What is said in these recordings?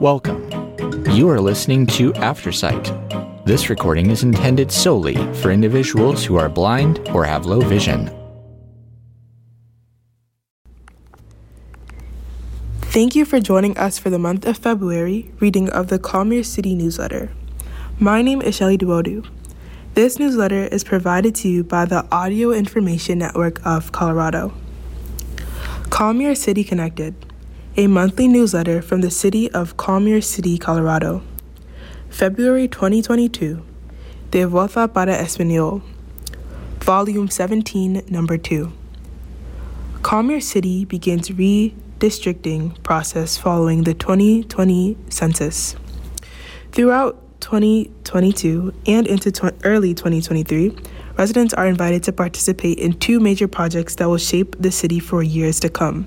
Welcome. You are listening to Aftersight. This recording is intended solely for individuals who are blind or have low vision. Thank you for joining us for the month of February reading of the Commerce City newsletter. My name is Shelly Duodu. This newsletter is provided to you by the Audio Information Network of Colorado. Commerce City Connected, a monthly newsletter from the city of Commerce City, Colorado. February 2022, De Vuelta para Español, Volume 17, Number 2. Commerce City begins redistricting process following the 2020 census. Throughout 2022 and into tw- early 2023, residents are invited to participate in two major projects that will shape the city for years to come.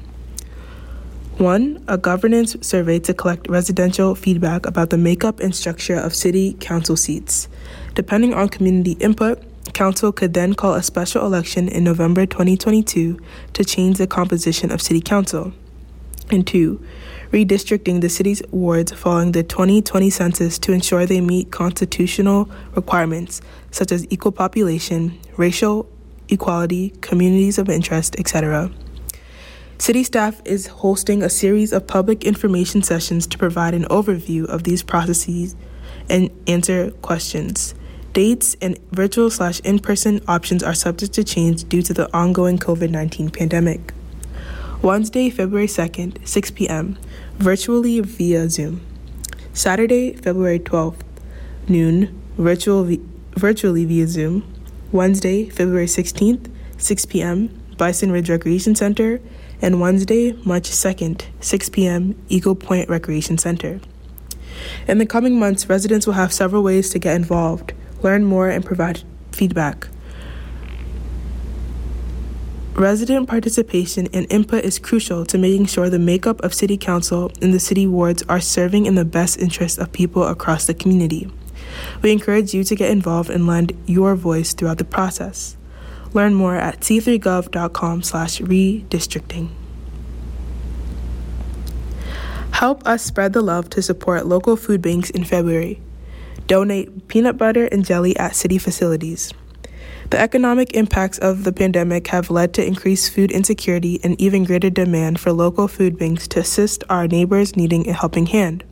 One, a governance survey to collect residential feedback about the makeup and structure of city council seats. Depending on community input, council could then call a special election in November 2022 to change the composition of city council. And two, redistricting the city's wards following the 2020 census to ensure they meet constitutional requirements such as equal population, racial equality, communities of interest, etc. City staff is hosting a series of public information sessions to provide an overview of these processes and answer questions. Dates and virtual slash in person options are subject to change due to the ongoing COVID 19 pandemic. Wednesday, February 2nd, 6 p.m., virtually via Zoom. Saturday, February 12th, noon, virtual vi- virtually via Zoom. Wednesday, February 16th, 6 p.m., Bison Ridge Recreation Center, and Wednesday, March 2nd, 6 p.m., Eagle Point Recreation Center. In the coming months, residents will have several ways to get involved, learn more, and provide feedback. Resident participation and input is crucial to making sure the makeup of City Council and the city wards are serving in the best interest of people across the community. We encourage you to get involved and lend your voice throughout the process. Learn more at c3gov.com slash redistricting. Help us spread the love to support local food banks in February. Donate peanut butter and jelly at city facilities. The economic impacts of the pandemic have led to increased food insecurity and even greater demand for local food banks to assist our neighbors needing a helping hand.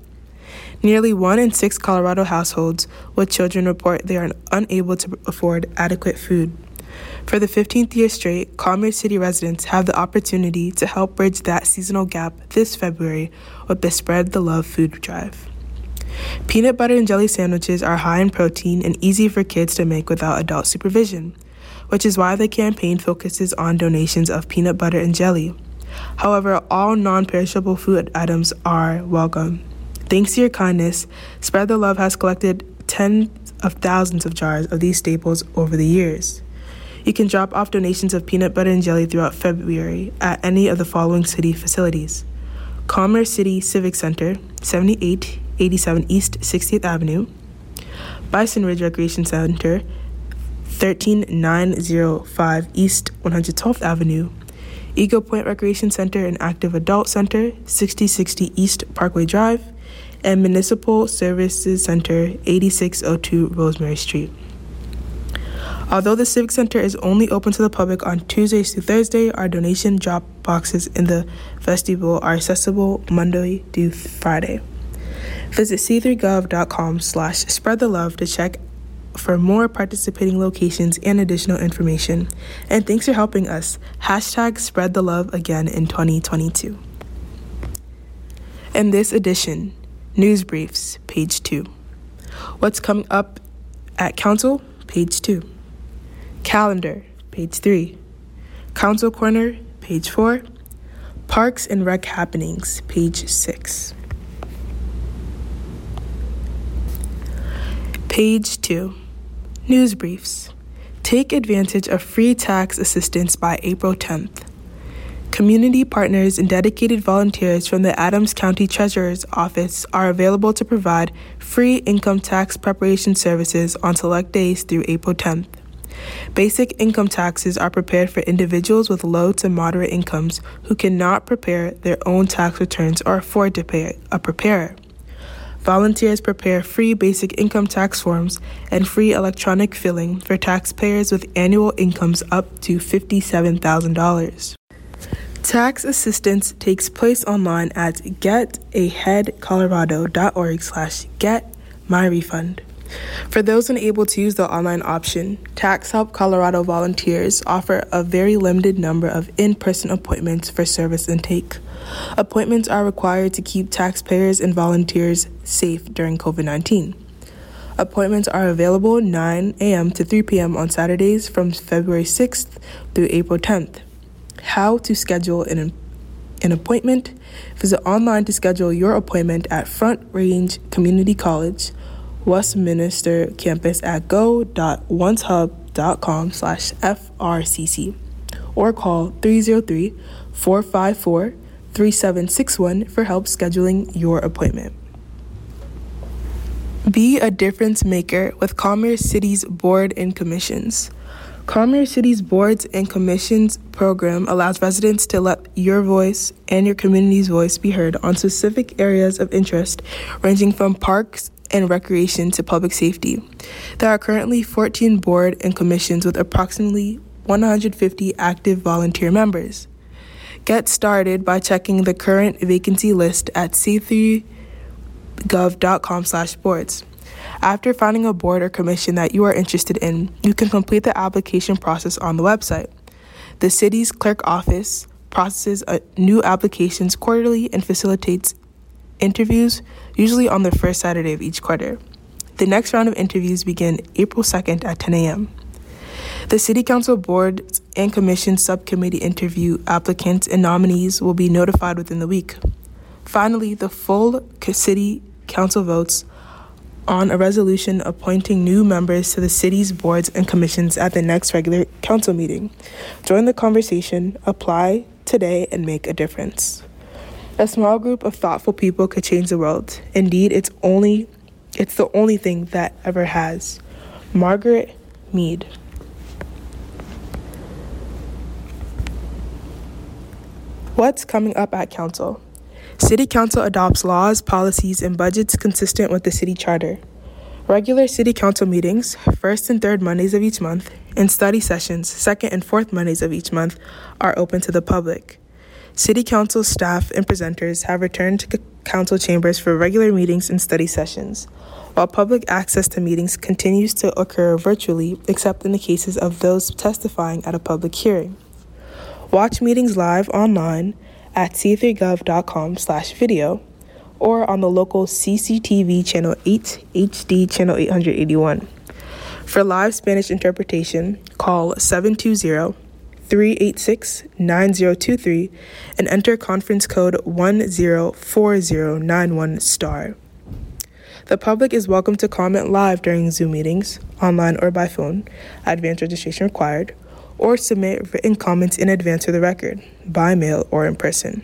Nearly one in six Colorado households with children report they are unable to afford adequate food. For the 15th year straight, Your City residents have the opportunity to help bridge that seasonal gap this February with the Spread the Love food drive. Peanut butter and jelly sandwiches are high in protein and easy for kids to make without adult supervision, which is why the campaign focuses on donations of peanut butter and jelly. However, all non perishable food items are welcome. Thanks to your kindness, Spread the Love has collected tens of thousands of jars of these staples over the years. You can drop off donations of peanut butter and jelly throughout February at any of the following city facilities. Commerce City Civic Center, 7887 East 60th Avenue, Bison Ridge Recreation Center, 13905 East 112th Avenue, Eagle Point Recreation Center and Active Adult Center, 6060 East Parkway Drive, and Municipal Services Center, 8602 Rosemary Street. Although the Civic Center is only open to the public on Tuesdays through Thursday, our donation drop boxes in the vestibule are accessible Monday through Friday. Visit c3gov.com slash spread the love to check for more participating locations and additional information. And thanks for helping us. Hashtag spread the love again in 2022. In this edition, News Briefs, page 2. What's coming up at Council, page 2. Calendar, page 3. Council Corner, page 4. Parks and Rec Happenings, page 6. Page 2. News Briefs. Take advantage of free tax assistance by April 10th. Community partners and dedicated volunteers from the Adams County Treasurer's Office are available to provide free income tax preparation services on select days through April 10th. Basic income taxes are prepared for individuals with low to moderate incomes who cannot prepare their own tax returns or afford to pay a preparer. volunteers prepare free basic income tax forms and free electronic filing for taxpayers with annual incomes up to $57,000. Tax assistance takes place online at getaheadcolorado.org slash getmyrefund. For those unable to use the online option, Tax Help Colorado volunteers offer a very limited number of in person appointments for service intake. Appointments are required to keep taxpayers and volunteers safe during COVID 19. Appointments are available 9 a.m. to 3 p.m. on Saturdays from February 6th through April 10th. How to schedule an, an appointment? Visit online to schedule your appointment at Front Range Community College, Westminster campus at go.oncehub.com slash FRCC or call 303 454 3761 for help scheduling your appointment. Be a difference maker with Commerce City's Board and Commissions. Commerce City's Boards and Commissions program allows residents to let your voice and your community's voice be heard on specific areas of interest, ranging from parks and recreation to public safety. There are currently 14 board and commissions with approximately 150 active volunteer members. Get started by checking the current vacancy list at c3gov.com slash boards. After finding a board or commission that you are interested in, you can complete the application process on the website. The city's clerk office processes uh, new applications quarterly and facilitates interviews, usually on the first Saturday of each quarter. The next round of interviews begin April 2nd at 10 a.m. The City Council Board and Commission Subcommittee interview applicants and nominees will be notified within the week. Finally, the full City Council votes on a resolution appointing new members to the city's boards and commissions at the next regular council meeting. Join the conversation, apply today, and make a difference. A small group of thoughtful people could change the world. Indeed, it's only it's the only thing that ever has. Margaret Mead. What's coming up at Council? City Council adopts laws, policies, and budgets consistent with the City Charter. Regular City Council meetings, first and third Mondays of each month, and study sessions, second and fourth Mondays of each month, are open to the public. City Council staff and presenters have returned to council chambers for regular meetings and study sessions, while public access to meetings continues to occur virtually, except in the cases of those testifying at a public hearing. Watch meetings live online at c3gov.com slash video or on the local CCTV channel 8 HD channel 881. For live Spanish interpretation, call 720 386 9023 and enter conference code 104091 star. The public is welcome to comment live during Zoom meetings, online or by phone, advance registration required, or submit written comments in advance of the record, by mail or in person.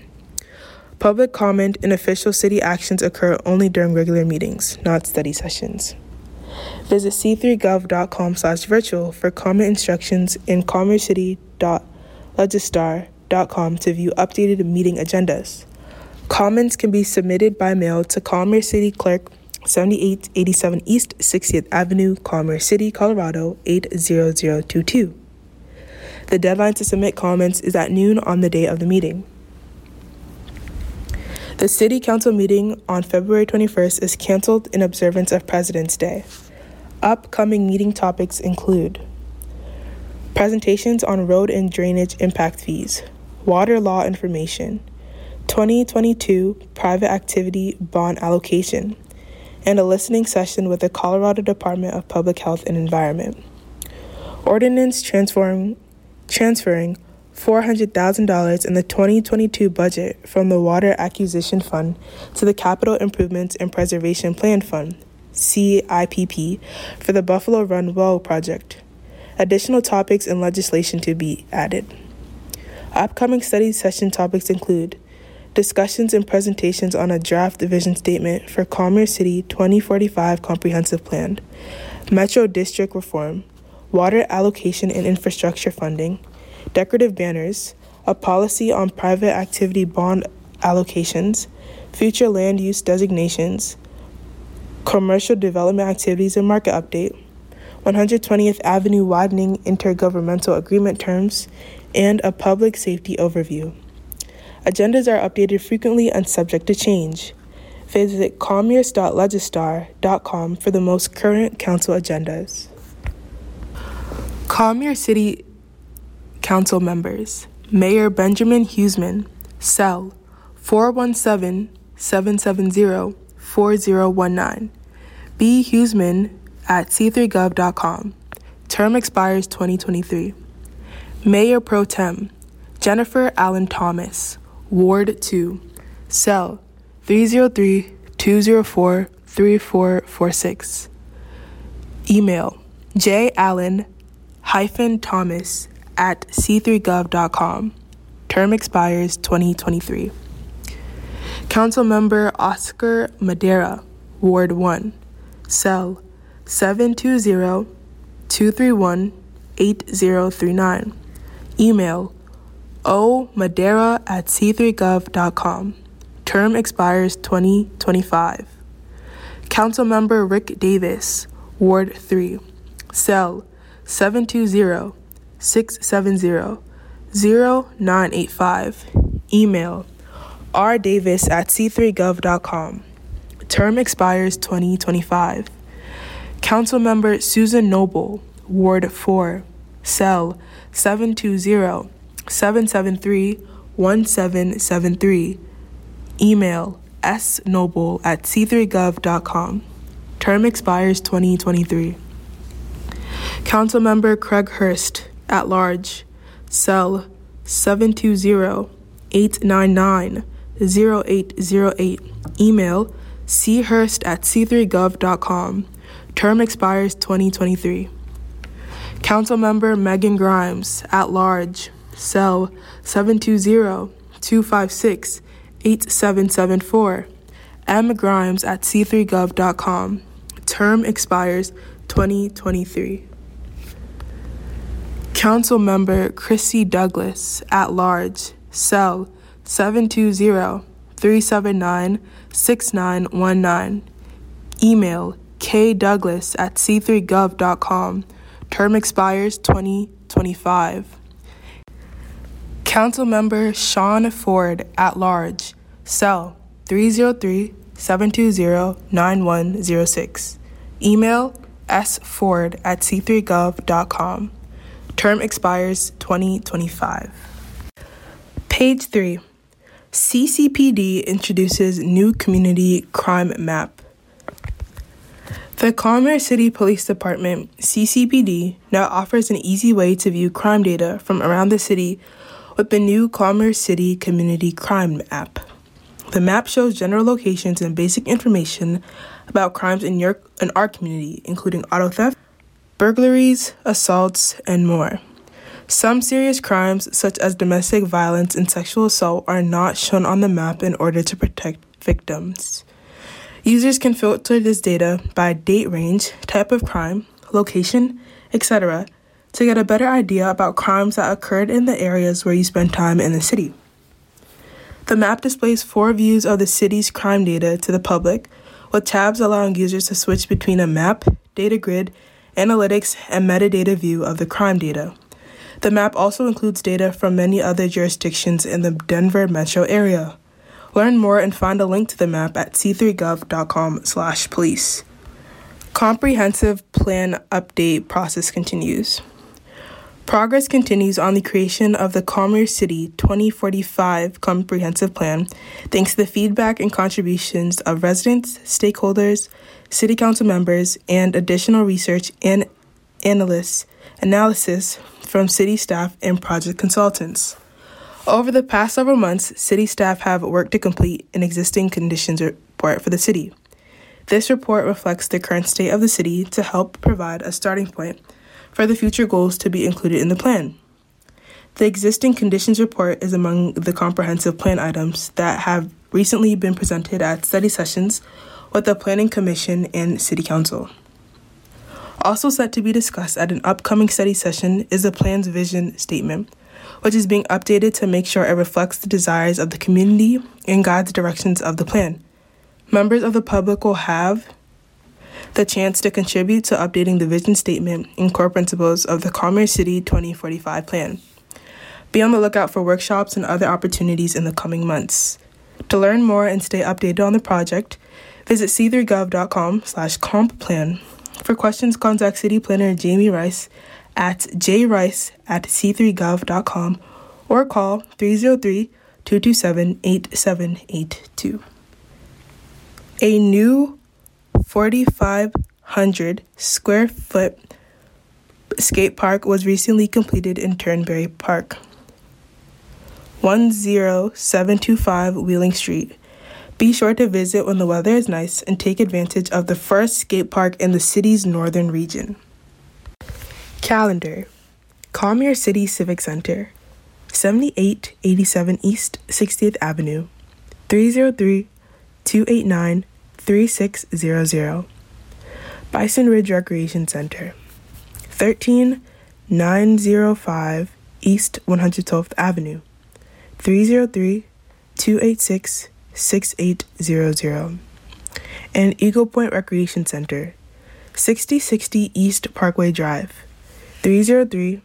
Public comment and official city actions occur only during regular meetings, not study sessions. Visit c3gov.com slash virtual for comment instructions in commercecity.legistar.com to view updated meeting agendas. Comments can be submitted by mail to Commerce City Clerk, 7887 East 60th Avenue, Commerce City, Colorado 80022. The deadline to submit comments is at noon on the day of the meeting. The City Council meeting on February 21st is canceled in observance of President's Day. Upcoming meeting topics include presentations on road and drainage impact fees, water law information, 2022 private activity bond allocation, and a listening session with the Colorado Department of Public Health and Environment. Ordinance transforming transferring $400,000 in the 2022 budget from the Water Acquisition Fund to the Capital Improvements and Preservation Plan Fund, CIPP, for the Buffalo Run Well project. Additional topics and legislation to be added. Upcoming study session topics include discussions and presentations on a draft vision statement for Commerce City 2045 Comprehensive Plan, Metro District Reform, water allocation and infrastructure funding, decorative banners, a policy on private activity bond allocations, future land use designations, commercial development activities and market update, 120th Avenue widening intergovernmental agreement terms, and a public safety overview. Agendas are updated frequently and subject to change. Visit commerce.legistar.com for the most current council agendas. Commerce City Council members Mayor Benjamin Huseman, cell 417 770 4019. B. Huseman at c3gov.com. Term expires 2023. Mayor Pro Tem Jennifer Allen Thomas, Ward 2, cell 303 204 3446. Email J. Allen hyphen Thomas at c3gov.com. Term expires 2023. Councilmember Oscar Madera, Ward 1, cell 720 231 8039. Email o madera at c3gov.com. Term expires 2025. Councilmember Rick Davis, Ward 3, cell 720 670 0985. Email rdavis at c3gov.com. Term expires 2025. Councilmember Susan Noble, Ward 4, cell 720 773 1773. Email snoble at c3gov.com. Term expires 2023. Councilmember Craig Hurst, at large, cell 720 899 0808. Email churst at c3gov.com. Term expires 2023. Councilmember Megan Grimes, at large, cell 720 256 8774. M. Grimes at c3gov.com. Term expires 2023. Councilmember Chrissy Douglas, at large, cell 720 379 6919. Email kdouglas at c3gov.com. Term expires 2025. Councilmember Sean Ford, at large, cell 303 720 9106. Email sford at c3gov.com. Term expires 2025. Page 3. CCPD introduces new community crime map. The Commerce City Police Department, CCPD, now offers an easy way to view crime data from around the city with the new Commerce City Community Crime app. The map shows general locations and basic information about crimes in, your, in our community, including auto theft, burglaries, assaults, and more. Some serious crimes, such as domestic violence and sexual assault, are not shown on the map in order to protect victims. Users can filter this data by date range, type of crime, location, etc., to get a better idea about crimes that occurred in the areas where you spend time in the city. The map displays four views of the city's crime data to the public, with tabs allowing users to switch between a map, data grid, analytics, and metadata view of the crime data. The map also includes data from many other jurisdictions in the Denver metro area. Learn more and find a link to the map at c3gov.com/police. Comprehensive plan update process continues. Progress continues on the creation of the Commerce City 2045 Comprehensive Plan thanks to the feedback and contributions of residents, stakeholders, City Council members, and additional research and analysts analysis from city staff and project consultants. Over the past several months, city staff have worked to complete an existing conditions report for the city. This report reflects the current state of the city to help provide a starting point for the future goals to be included in the plan. The existing conditions report is among the comprehensive plan items that have recently been presented at study sessions with the Planning Commission and City Council. Also set to be discussed at an upcoming study session is the plan's vision statement, which is being updated to make sure it reflects the desires of the community and guides the directions of the plan. Members of the public will have the chance to contribute to updating the vision statement and core principles of the Commerce City 2045 plan. Be on the lookout for workshops and other opportunities in the coming months. To learn more and stay updated on the project, visit c3gov.com slash comp plan. For questions, contact City Planner Jamie Rice at jrice at c3gov.com or call 303 227 8782. A new 4,500 square foot skate park was recently completed in Turnberry Park. 10725 Wheeling Street. Be sure to visit when the weather is nice and take advantage of the first skate park in the city's northern region. Calendar. Commerce City Civic Center, 7887 East 60th Avenue, 303 289 3600. Bison Ridge Recreation Center, 13905 East 112th Avenue, 303 286 6800. And Eagle Point Recreation Center, 6060 East Parkway Drive, 303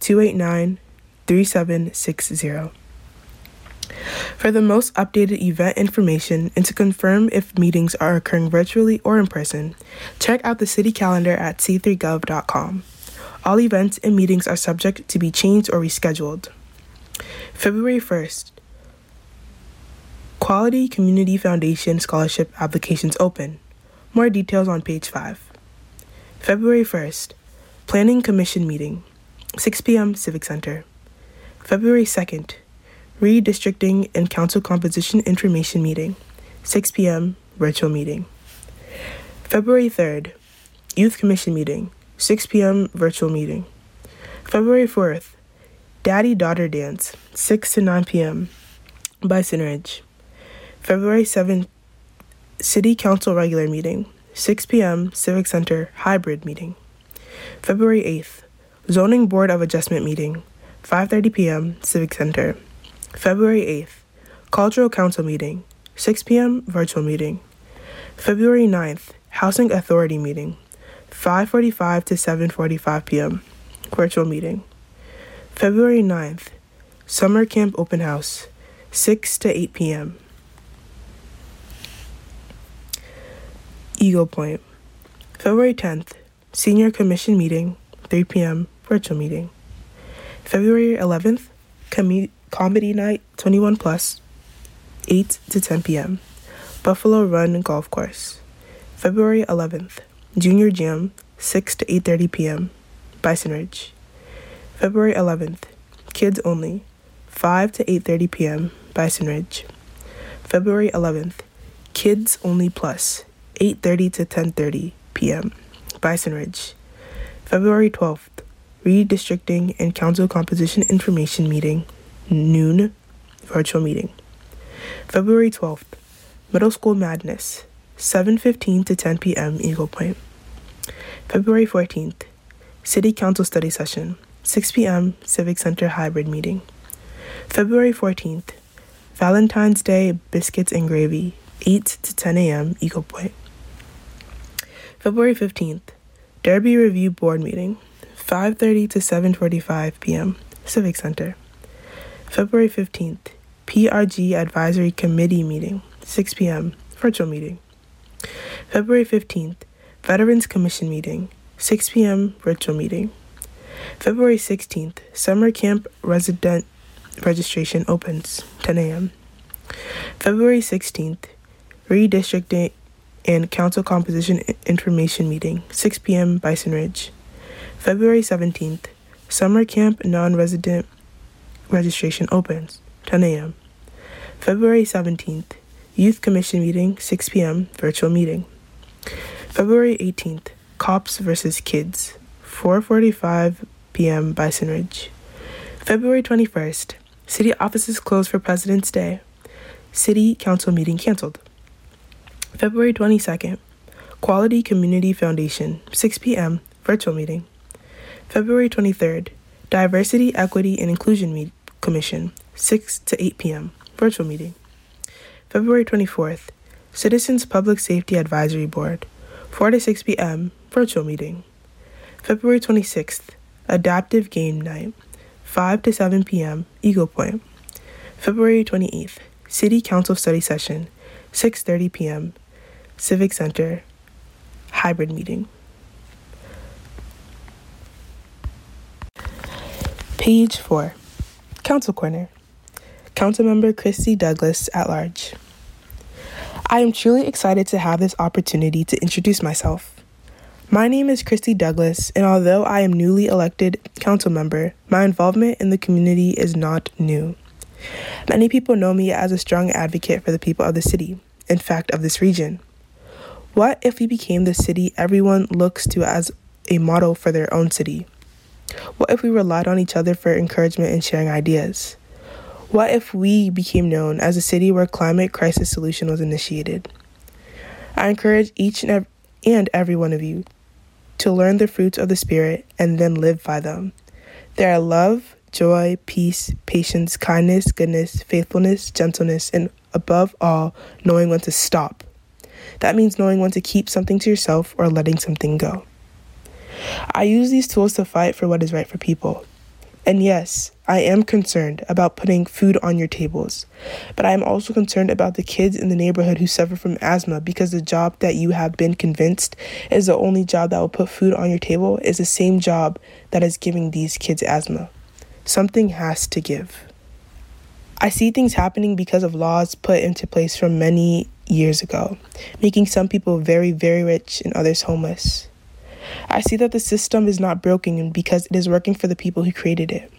289 3760. For the most updated event information and to confirm if meetings are occurring virtually or in person, check out the city calendar at c3gov.com. All events and meetings are subject to be changed or rescheduled. February 1st, Quality Community Foundation Scholarship Applications Open. More details on page 5. February 1st, Planning Commission Meeting, 6 p.m. Civic Center. February 2nd, Redistricting and Council Composition Information Meeting, 6 p.m. Virtual Meeting. February 3rd, Youth Commission Meeting, 6 p.m. Virtual Meeting. February 4th, Daddy Daughter Dance, 6 to 9 p.m. Bison Ridge. February 7th, City Council Regular Meeting, 6 p.m. Civic Center Hybrid Meeting. February 8th, Zoning Board of Adjustment Meeting, 5:30 p.m. Civic Center. February 8th, Cultural Council Meeting, 6 p.m. Virtual Meeting. February 9th, Housing Authority Meeting, 5:45 to 7:45 p.m. Virtual Meeting. February 9th, Summer Camp Open House, 6 to 8 p.m. Eagle Point. February 10th, Senior Commission Meeting, 3 p.m. Virtual Meeting. February 11th, Com- Comedy Night 21 Plus, 8 to 10 p.m. Buffalo Run Golf Course. February 11th, Junior Jam, 6 to 8.30 p.m. Bison Ridge. February 11th, Kids Only, 5 to 8.30 p.m. Bison Ridge. February 11th, Kids Only Plus, 8.30 to 10.30 p.m. Bison Ridge. February 12th, Redistricting and Council Composition Information Meeting, noon, virtual meeting. February 12th, Middle School Madness, 7.15 to 10 p.m. Eagle Point. February 14th, City Council Study Session, 6 p.m. Civic Center Hybrid Meeting. February 14th, Valentine's Day Biscuits and Gravy, 8 to 10 a.m. Eagle Point. February 15th, Derby Review Board Meeting, 5:30 to 7:45 p.m. Civic Center. February 15th, PRG Advisory Committee Meeting, 6 p.m. Virtual Meeting. February 15th, Veterans Commission Meeting, 6 p.m. Virtual Meeting. February 16th, Summer Camp Resident Registration opens, 10 a.m. February 16th, Redistricting and Council Composition Information Meeting, 6 p.m. Bison Ridge. February 17th, Summer Camp Non Resident Registration opens, 10 a.m. February 17th, Youth Commission Meeting, 6 p.m. Virtual Meeting. February 18th, Cops versus Kids, 4:45 p.m. Bison Ridge. February 21st, City offices closed for President's Day. City Council meeting canceled. February 22nd, Quality Community Foundation, 6 p.m. Virtual meeting. February 23rd, Diversity, Equity, and Inclusion Commission, 6 to 8 p.m. Virtual meeting. February 24th, Citizens Public Safety Advisory Board, 4 to 6 p.m. virtual meeting. February 26th, adaptive game night, 5 to 7 p.m. Eagle Point. February 28th, city council study session, 6:30 p.m. Civic Center, hybrid meeting. Page 4. Council Corner. Councilmember Kristi Douglas at large. I am truly excited to have this opportunity to introduce myself. My name is Kristi Douglas, and although I am newly elected council member, my involvement in the community is not new. Many people know me as a strong advocate for the people of the city, in fact, of this region. What if we became the city everyone looks to as a model for their own city? What if we relied on each other for encouragement and sharing ideas? What if we became known as a city where climate crisis solution was initiated? I encourage each and, and every one of you to learn the fruits of the Spirit and then live by them. They are love, joy, peace, patience, kindness, goodness, faithfulness, gentleness, and above all, knowing when to stop. That means knowing when to keep something to yourself or letting something go. I use these tools to fight for what is right for people. And yes, I am concerned about putting food on your tables, but I am also concerned about the kids in the neighborhood who suffer from asthma because the job that you have been convinced is the only job that will put food on your table is the same job that is giving these kids asthma. Something has to give. I see things happening because of laws put into place from many years ago, making some people very, very rich and others homeless. I see that the system is not broken because it is working for the people who created it.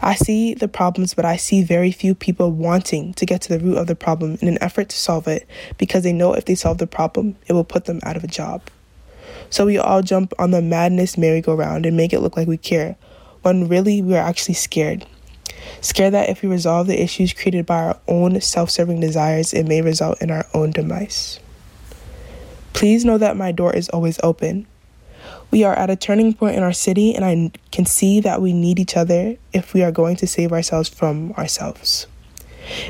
I see the problems, but I see very few people wanting to get to the root of the problem in an effort to solve it because they know if they solve the problem, it will put them out of a job. So we all jump on the madness merry-go-round and make it look like we care, when really we are actually scared. Scared that if we resolve the issues created by our own self serving desires, it may result in our own demise. Please know that my door is always open. We are at a turning point in our city, and I can see that we need each other if we are going to save ourselves from ourselves.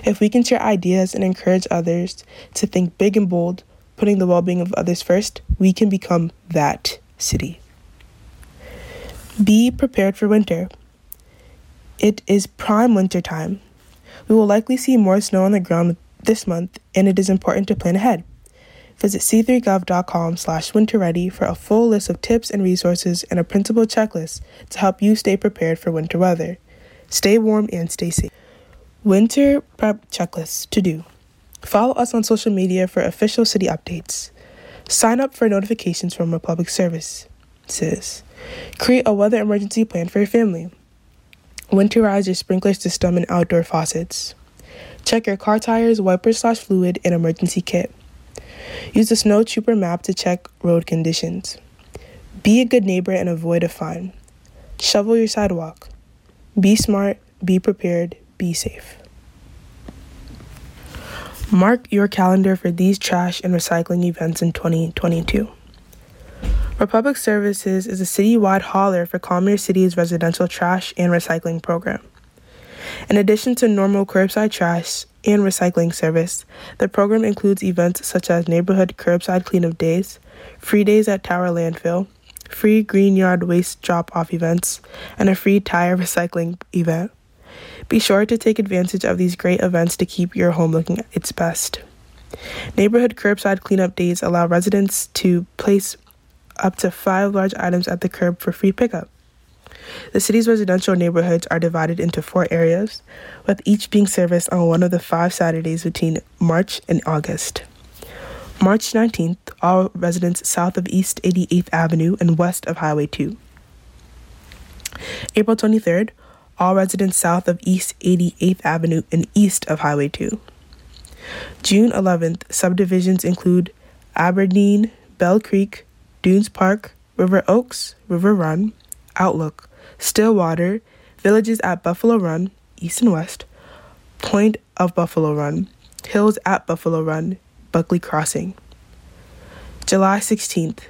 If we can share ideas and encourage others to think big and bold, putting the well being of others first, we can become that city. Be prepared for winter. It is prime winter time. We will likely see more snow on the ground this month, and it is important to plan ahead. Visit c3gov.com slash winterready for a full list of tips and resources and a printable checklist to help you stay prepared for winter weather. Stay warm and stay safe. Winter prep checklist to do. Follow us on social media for official city updates. Sign up for notifications from our public services. Create a weather emergency plan for your family. Winterize your sprinkler system and outdoor faucets. Check your car tires, wipers slash fluid, and emergency kit. Use the Snow Trooper map to check road conditions. Be a good neighbor and avoid a fine. Shovel your sidewalk. Be smart, be prepared, be safe. Mark your calendar for these trash and recycling events in 2022. Republic Services is a citywide hauler for Commerce City's residential trash and recycling program. In addition to normal curbside trash and recycling service, the program includes events such as neighborhood curbside cleanup days, free days at Tower Landfill, free green yard waste drop off events, and a free tire recycling event. Be sure to take advantage of these great events to keep your home looking its best. Neighborhood curbside cleanup days allow residents to place up to five large items at the curb for free pickup. The city's residential neighborhoods are divided into four areas, with each being serviced on one of the five Saturdays between March and August. March 19th, all residents south of East 88th Avenue and west of Highway 2. April 23rd, all residents south of East 88th Avenue and east of Highway 2. June 11th, subdivisions include Aberdeen, Bell Creek, Dunes Park, River Oaks, River Run, Outlook, Stillwater, villages at Buffalo Run, east and west, Point of Buffalo Run, hills at Buffalo Run, Buckley Crossing. July 16th,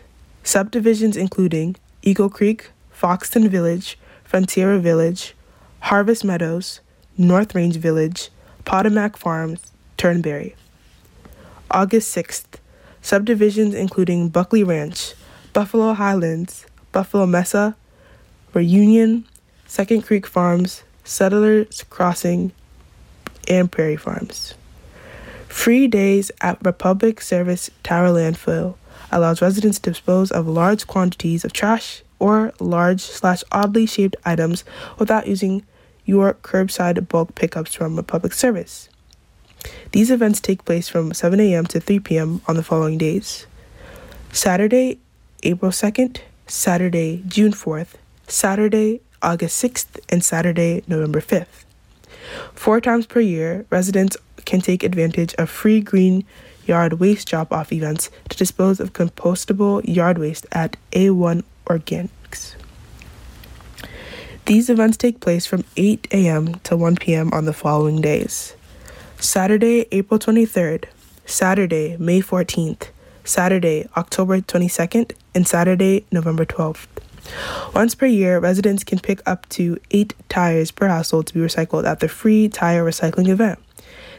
subdivisions including Eagle Creek, Foxton Village, Frontier Village, Harvest Meadows, North Range Village, Potomac Farms, Turnberry. August 6th, subdivisions including Buckley Ranch, Buffalo Highlands, Buffalo Mesa, Reunion, Second Creek Farms, Settlers Crossing, and Prairie Farms. Free days at Republic Service Tower Landfill allows residents to dispose of large quantities of trash or large slash oddly shaped items without using your curbside bulk pickups from Republic Service. These events take place from 7 a.m. to 3 p.m. on the following days Saturday, April 2nd, Saturday, June 4th, Saturday, August 6th, and Saturday, November 5th. Four times per year, residents can take advantage of free green yard waste drop off events to dispose of compostable yard waste at A1 Organics. These events take place from 8 a.m. to 1 p.m. on the following days Saturday, April 23rd, Saturday, May 14th, Saturday, October 22nd, and Saturday, November 12th. Once per year, residents can pick up to eight tires per household to be recycled at the free tire recycling event.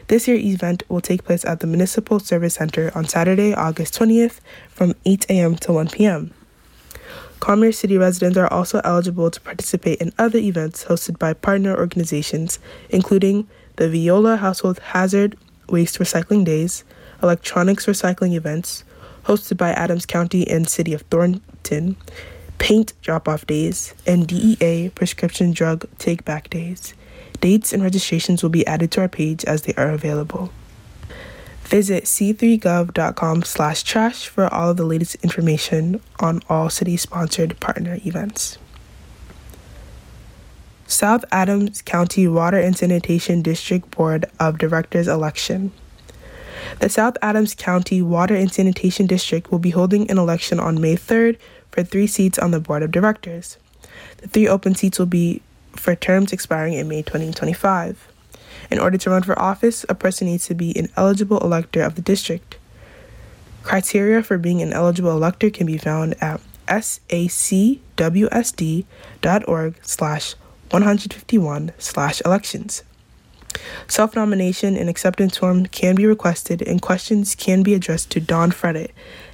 This year's event will take place at the Municipal Service Center on Saturday, August 20th from 8 a.m. to 1 p.m. Commerce City residents are also eligible to participate in other events hosted by partner organizations, including the Veolia Household Hazard Waste Recycling Days, electronics recycling events, hosted by Adams County and City of Thornton, paint drop off days, and DEA prescription drug take back days. Dates and registrations will be added to our page as they are available. Visit c3gov.com slash trash for all of the latest information on all city-sponsored partner events. South Adams County Water and Sanitation District Board of Directors election. The South Adams County Water and Sanitation District will be holding an election on May 3rd for three seats on the Board of Directors. The three open seats will be for terms expiring in May 2025. In order to run for office, a person needs to be an eligible elector of the district. Criteria for being an eligible elector can be found at sacwsd.org slash 151 slash elections. Self-nomination and acceptance form can be requested and questions can be addressed to Don Fredit,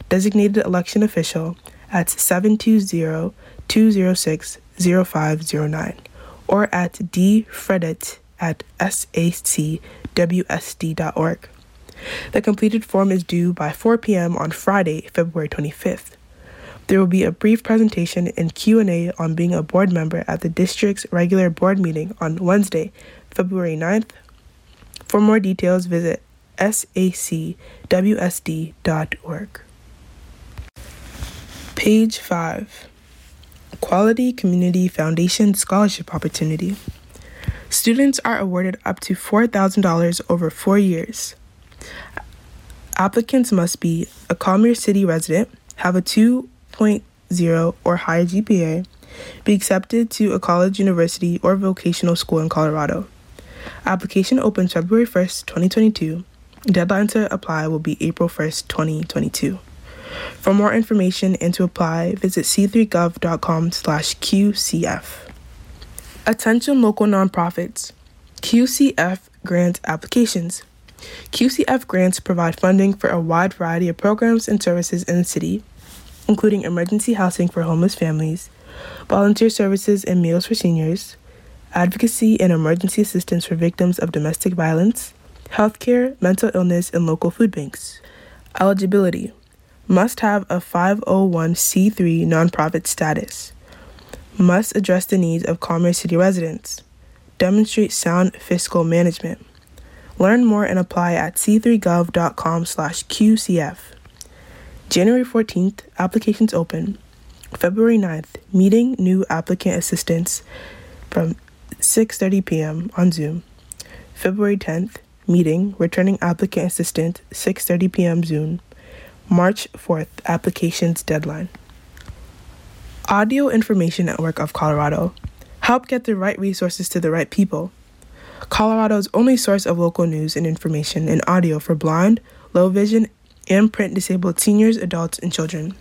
designated election official, at 720-206-0509 or at dfredit at sacwsd.org. The completed form is due by 4 p.m. on Friday, February 25th. There will be a brief presentation and Q&A on being a board member at the district's regular board meeting on Wednesday, February 9th. For more details, visit sacwsd.org. Page 5 Quality Community Foundation Scholarship Opportunity. Students are awarded up to $4,000 over four years. Applicants must be a Commerce City resident, have a 2.0 or higher GPA, be accepted to a college, university, or vocational school in Colorado. Application opens February 1st, 2022. Deadline to apply will be April 1st, 2022. For more information and to apply, visit c3gov.com slash QCF. Attention local nonprofits. QCF grant applications. QCF grants provide funding for a wide variety of programs and services in the city, including emergency housing for homeless families, volunteer services and meals for seniors, advocacy and emergency assistance for victims of domestic violence, healthcare, mental illness, and local food banks. Eligibility must have a 501c3 nonprofit status must address the needs of Commerce City residents, demonstrate sound fiscal management. Learn more and apply at c3gov.com/qcf. January 14th, applications open. February 9th, meeting new applicant assistance from 6:30 p.m. on Zoom. February 10th, meeting returning applicant assistant 6:30 p.m. Zoom. March 4th, applications deadline. Audio Information Network of Colorado. Help get the right resources to the right people. Colorado's only source of local news and information in audio for blind, low vision, and print disabled seniors, adults, and children.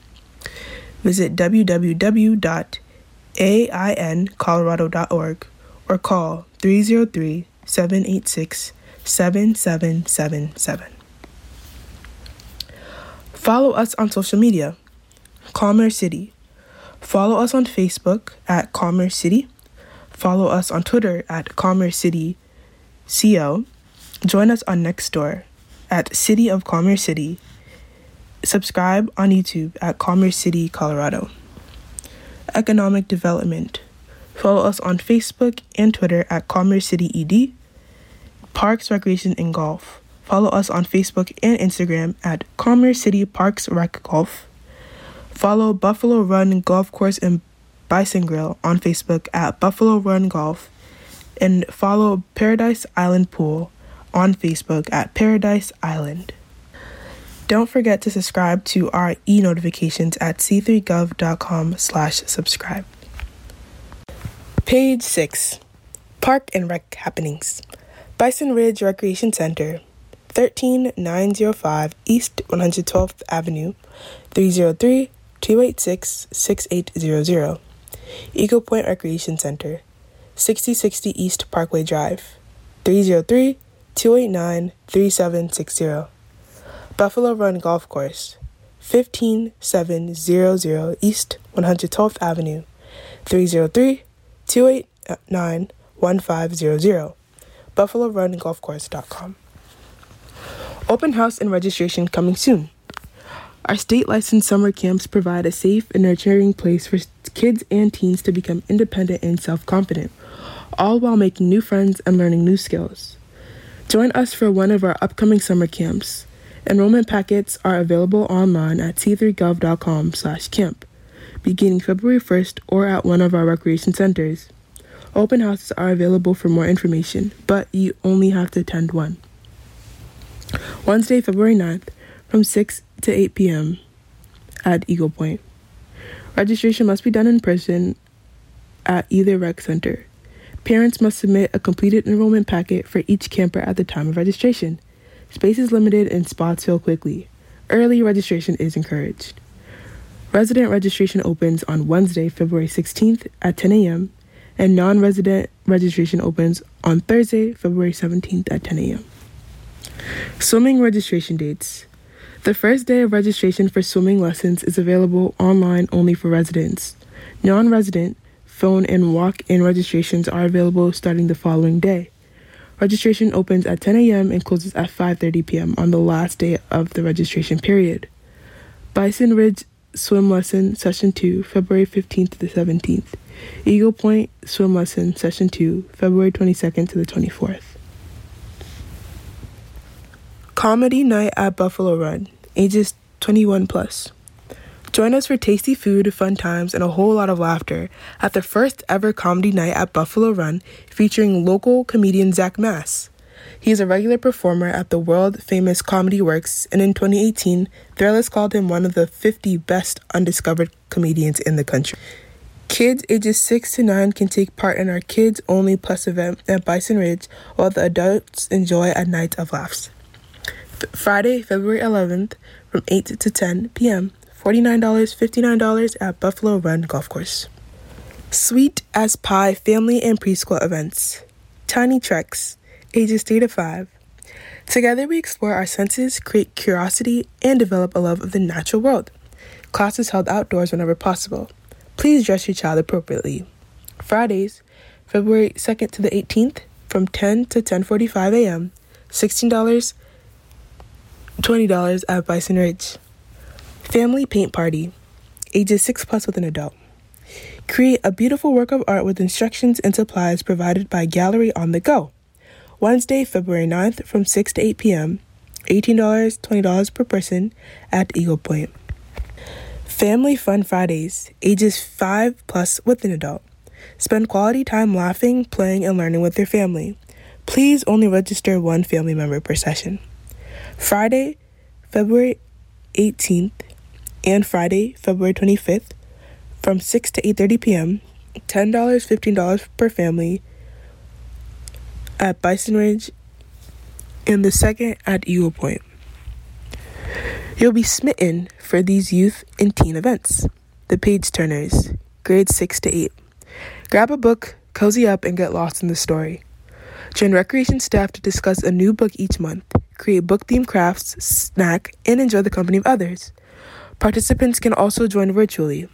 Visit www.aincolorado.org or call 303 786 7777. Follow us on social media, Commerce City. Follow us on Facebook at Commerce City. Follow us on Twitter at Commerce City CO. Join us on Nextdoor at City of Commerce City. Subscribe on YouTube at Commerce City, Colorado. Economic Development. Follow us on Facebook and Twitter at Commerce City ED. Parks, Recreation, and Golf. Follow us on Facebook and Instagram at Commerce City Parks Rec Golf. Follow Buffalo Run Golf Course and Bison Grill on Facebook at Buffalo Run Golf. And follow Paradise Island Pool on Facebook at Paradise Island. Don't forget to subscribe to our e-notifications at c3gov.com slash subscribe. Page 6. Park and Rec Happenings. Bison Ridge Recreation Center, 13905 East 112th Avenue, 303 286 6800. Eagle Point Recreation Center, 6060 East Parkway Drive, 303 289 3760. Buffalo Run Golf Course, 15700 East 112th Avenue, 303 289 1500. BuffaloRunGolfCourse.com. Open house and registration coming soon. Our state licensed summer camps provide a safe and nurturing place for kids and teens to become independent and self confident, all while making new friends and learning new skills. Join us for one of our upcoming summer camps. Enrollment packets are available online at c3gov.com/camp, beginning February 1st or at one of our recreation centers. Open houses are available for more information, but you only have to attend one. Wednesday, February 9th, from 6 to 8 p.m. at Eagle Point. Registration must be done in person at either rec center. Parents must submit a completed enrollment packet for each camper at the time of registration. Space is limited and spots fill quickly. Early registration is encouraged. Resident registration opens on Wednesday, February 16th at 10 a.m and non resident registration opens on Thursday, February 17th at 10 a.m. Swimming registration dates. The first day of registration for swimming lessons is available online only for residents. Non resident, phone, and walk in registrations are available starting the following day. Registration opens at 10 a.m. and closes at 5:30 p.m. on the last day of the registration period. Bison Ridge Swim Lesson Session 2, February 15th to the 17th. Eagle Point Swim Lesson Session 2, February 22nd to the 24th. Comedy Night at Buffalo Run, ages 21 plus. Join us for tasty food, fun times, and a whole lot of laughter at the first ever comedy night at Buffalo Run featuring local comedian Zach Mass. He is a regular performer at the world famous Comedy Works, and in 2018, Thrillist called him one of the 50 best undiscovered comedians in the country. Kids ages 6 to 9 can take part in our Kids Only Plus event at Bison Ridge, while the adults enjoy a night of laughs. Friday, February 11th, from 8 to 10 p.m., $49, $59 at Buffalo Run Golf Course. Sweet as Pie Family and Preschool Events. Tiny Treks, ages 3 to 5. Together, we explore our senses, create curiosity, and develop a love of the natural world. Classes held outdoors whenever possible. Please dress your child appropriately. Fridays, February 2nd to the 18th, from 10 to 10:45 a.m. $16, $20 at Bison Ridge. Family paint party, ages 6 plus with an adult. Create a beautiful work of art with instructions and supplies provided by Gallery on the Go. Wednesday, February 9th from 6 to 8 p.m. $18, $20 per person at Eagle Point. Family Fun Fridays, ages 5 plus with an adult. Spend quality time laughing, playing, and learning with your family. Please only register one family member per session. Friday, February 18th and Friday, February 25th from 6 to 8:30 p.m. $10, $15 per family at Bison Ridge and the second at Eagle Point. You'll be smitten for these youth and teen events. The Page Turners, grades 6 to 8. Grab a book, cozy up, and get lost in the story. Join recreation staff to discuss a new book each month. create book themed crafts, snack, and enjoy the company of others. Participants can also join virtually.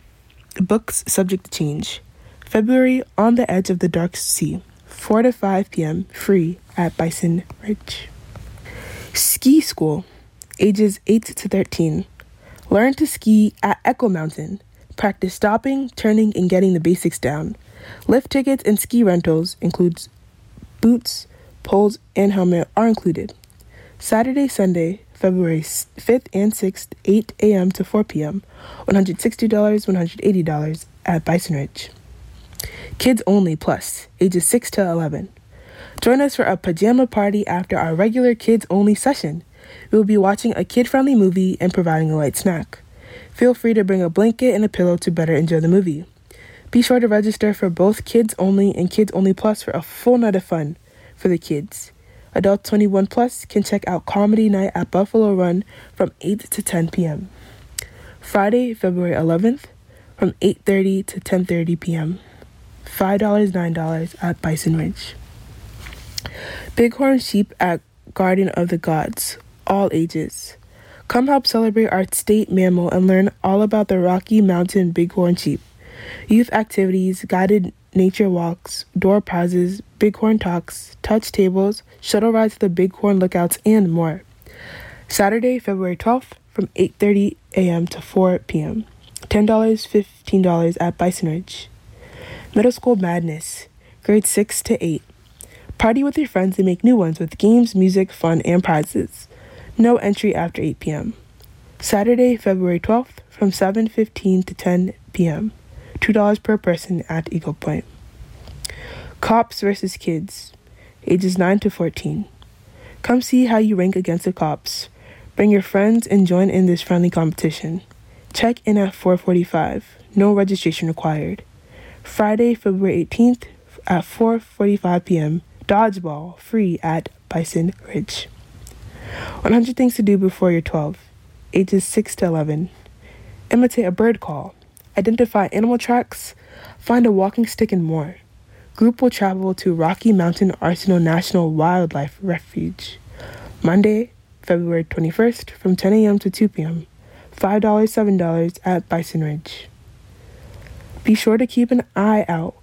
Books subject to change. February On the Edge of the Dark Sea, 4 to 5 p.m., free at Bison Ridge. Ski School, ages 8 to 13. Learn to ski at Echo Mountain. Practice stopping, turning, and getting the basics down. Lift tickets and ski rentals includes boots, poles, and helmet are included. Saturday, Sunday, February 5th and 6th, 8 a.m. to 4 p.m., $160, $180 at Bison Ridge. Kids only plus, ages 6 to 11. Join us for a pajama party after our regular kids only session. We will be watching a kid friendly movie and providing a light snack. Feel free to bring a blanket and a pillow to better enjoy the movie. Be sure to register for both Kids Only and Kids Only Plus for a full night of fun for the kids. Adult 21 Plus can check out Comedy Night at Buffalo Run from 8 to 10 p.m. Friday, February 11th from 8:30 to 10:30 p.m. $5, $9 at Bison Ridge. Bighorn sheep at Garden of the Gods, all ages. Come help celebrate our state mammal and learn all about the Rocky Mountain bighorn sheep. Youth activities, guided nature walks, door prizes, bighorn talks, touch tables, shuttle rides to the bighorn lookouts, and more. Saturday, February 12th from 8:30 a.m. to 4 p.m. $10, $15 at Bison Ridge. Middle School Madness, grades 6 to 8. Party with your friends and make new ones with games, music, fun, and prizes. No entry after 8 p.m. Saturday, February 12th from 7:15 to 10 p.m. $2 per person at Eagle Point. Cops versus Kids, ages 9 to 14. Come see how you rank against the cops. Bring your friends and join in this friendly competition. Check in at 4:45. No registration required. Friday, February 18th at 4:45 p.m. Dodgeball free at Bison Ridge. 100 things to do before you're 12. Ages 6 to 11. Imitate a bird call. Identify animal tracks. Find a walking stick and more. Group will travel to Rocky Mountain Arsenal National Wildlife Refuge. Monday, February 21st from 10 a.m. to 2 p.m. $5, $7 at Bison Ridge. Be sure to keep an eye out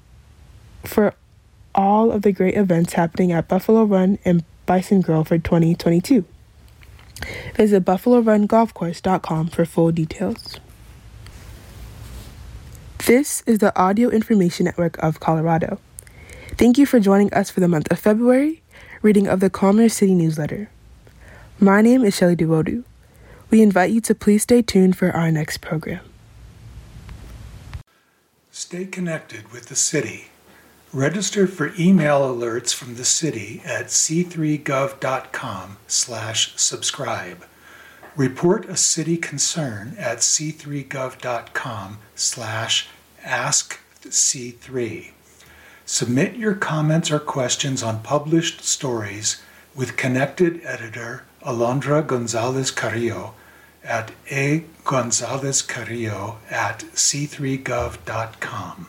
for all of the great events happening at Buffalo Run and Bison Grill for 2022. Visit buffalorungolfcourse.com for full details. This is the Audio Information Network of Colorado. Thank you for joining us for the month of February, reading of the Commerce City newsletter. My name is Shelly Duwodu. We invite you to please stay tuned for our next program. Stay connected with the city. Register for email alerts from the city at c3gov.com slash subscribe. Report a city concern at c3gov.com slash askc3. Submit your comments or questions on published stories with connected editor Alondra Gonzalez Carrillo at a Gonzalez Carrillo at c3gov.com.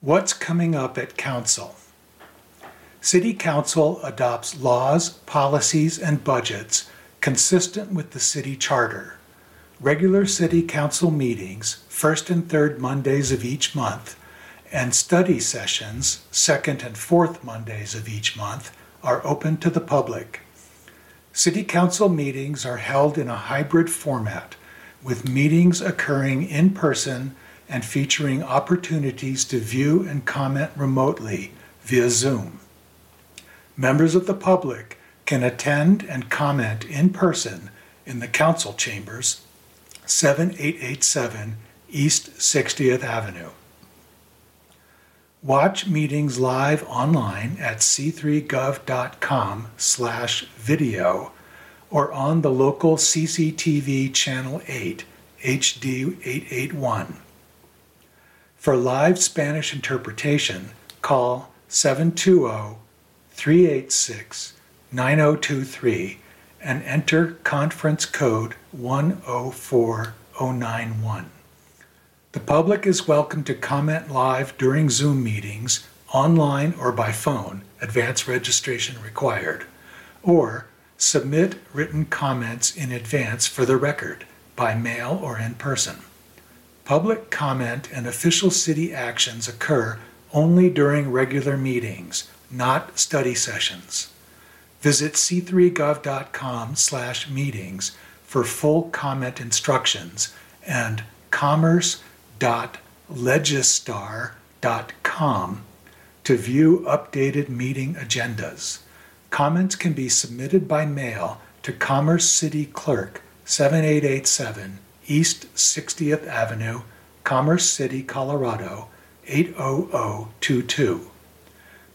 What's coming up at Council? City Council adopts laws, policies, and budgets consistent with the City Charter. Regular City Council meetings, first and third Mondays of each month, and study sessions, second and fourth Mondays of each month, are open to the public. City Council meetings are held in a hybrid format, with meetings occurring in person and featuring opportunities to view and comment remotely via Zoom. Members of the public can attend and comment in person in the Council Chambers, 7887 East 60th Avenue. Watch meetings live online at c3gov.com slash video or on the local CCTV Channel 8 HD 881. For live Spanish interpretation, call 720 386 9023 and enter conference code 104091. The public is welcome to comment live during Zoom meetings, online or by phone, advance registration required. or submit written comments in advance for the record by mail or in person. Public comment and official city actions occur only during regular meetings, not study sessions. Visit c3gov.com/meetings for full comment instructions and commerce.legistar.com to view updated meeting agendas. Comments can be submitted by mail to Commerce City Clerk, 7887 East 60th Avenue, Commerce City, Colorado 80022.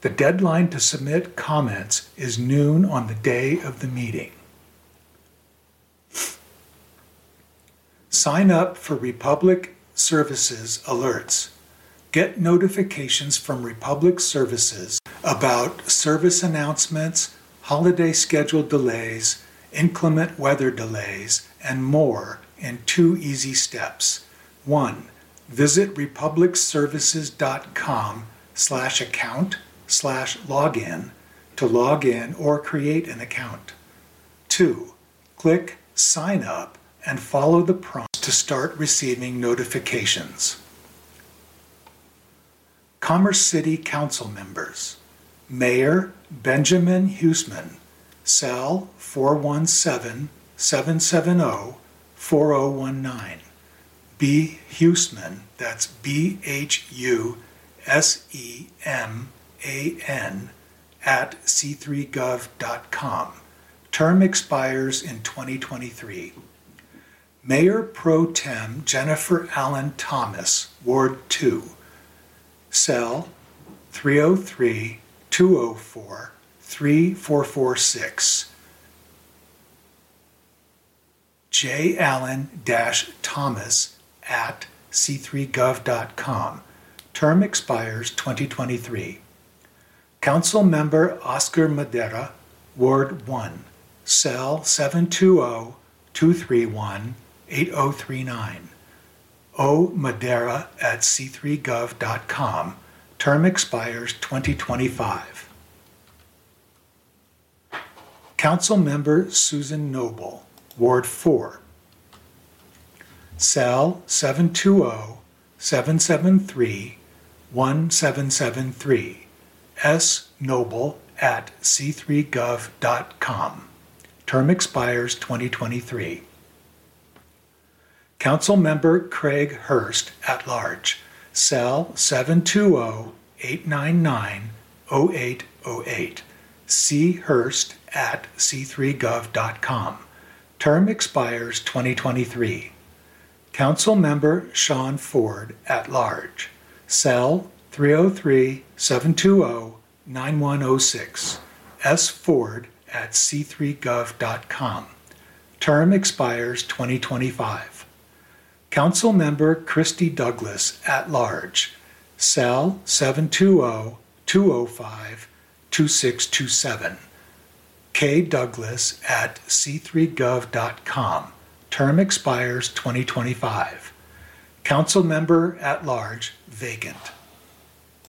The deadline to submit comments is noon on the day of the meeting. Sign up for Republic Services alerts. Get notifications from Republic Services about service announcements, holiday schedule delays, inclement weather delays, and more in two easy steps. One, visit republicservices.com slash account slash login to log in or create an account. Two, click sign up and follow the prompts to start receiving notifications. Commerce City Council members Mayor Benjamin Huseman, cell 417 770 4019. B. Huseman, that's B H U S E M A N, at c3gov.com. Term expires in 2023. Mayor Pro Tem Jennifer Allen Thomas, Ward 2, cell 303 204 3446. J. Allen Thomas at c3gov.com. Term expires 2023. Council Member Oscar Madera, Ward 1, Cell 720 231 8039. O. Madera at c3gov.com. Term expires 2025. Council Member Susan Noble, Ward 4, Cell 720 773 1773. S. Noble at c3gov.com. Term expires 2023. Council Member Craig Hurst at large, cell 720 899 0808. C. Hurst at c3gov.com. Term expires 2023. Council Member Sean Ford at large, cell 303 720 9106. S. Ford at c3gov.com. Term expires 2025. Council Member Kristi Douglas at large, cell 720 205 2627. K. Douglas at c3gov.com. Term expires 2025. Council member at large, vacant.